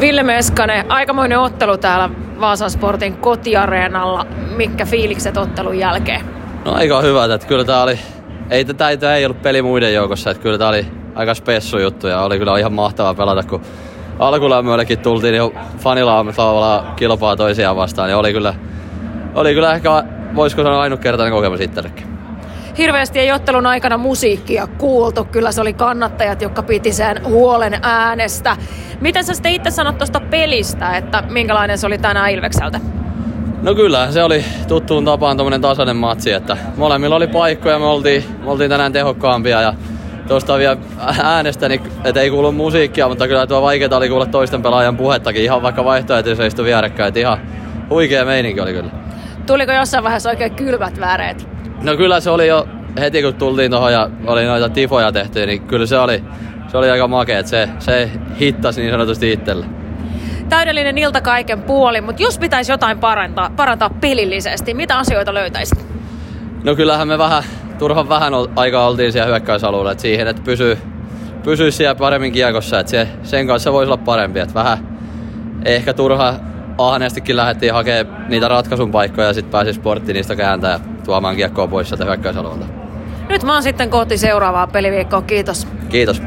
Ville Meskanen, aikamoinen ottelu täällä Vaasan Sportin kotiareenalla. Mitkä fiilikset ottelun jälkeen? No aika hyvä, että kyllä tää oli, ei tätä ei ollut peli muiden joukossa, että kyllä tää oli aika spessu juttu ja oli kyllä ihan mahtavaa pelata, kun alkulämmöillekin tultiin jo fanilaamalla kilpaa toisiaan vastaan, ja oli kyllä, oli kyllä ehkä, voisiko sanoa ainutkertainen kokemus itsellekin. Hirveästi ei ottelun aikana musiikkia kuultu, kyllä se oli kannattajat, jotka piti sen huolen äänestä. Miten sä sitten itse sanot tuosta pelistä, että minkälainen se oli tänään Ilvekseltä? No kyllä, se oli tuttuun tapaan tuommoinen tasainen matsi, että molemmilla oli paikkoja, me oltiin, me oltiin tänään tehokkaampia ja tuosta vielä äänestä, niin että ei kuulu musiikkia, mutta kyllä tuo vaikeaa oli kuulla toisten pelaajan puhettakin, ihan vaikka vaihtoehtoisesti istu vierekkäin, että ihan huikea meininki oli kyllä. Tuliko jossain vaiheessa oikein kylmät väreet? No kyllä se oli jo heti kun tultiin tuohon ja oli noita tifoja tehty, niin kyllä se oli, se oli aika makea, että se, se hittasi niin sanotusti itselle. Täydellinen ilta kaiken puoli, mutta jos pitäisi jotain parantaa, parantaa pelillisesti, mitä asioita löytäisit? No kyllähän me vähän, turhan vähän aikaa oltiin siellä hyökkäysalueella, että siihen, että pysyy, pysyy siellä paremmin kiekossa, että se, sen kanssa voisi olla parempi, että vähän ehkä turha ahneestikin lähdettiin hakemaan niitä ratkaisun paikkoja ja sitten pääsi sportti niistä kääntää ja tuomaan kiekkoa pois sieltä hyökkäysalueelta. Nyt mä oon sitten kohti seuraavaa peliviikkoa. Kiitos. Kiitos.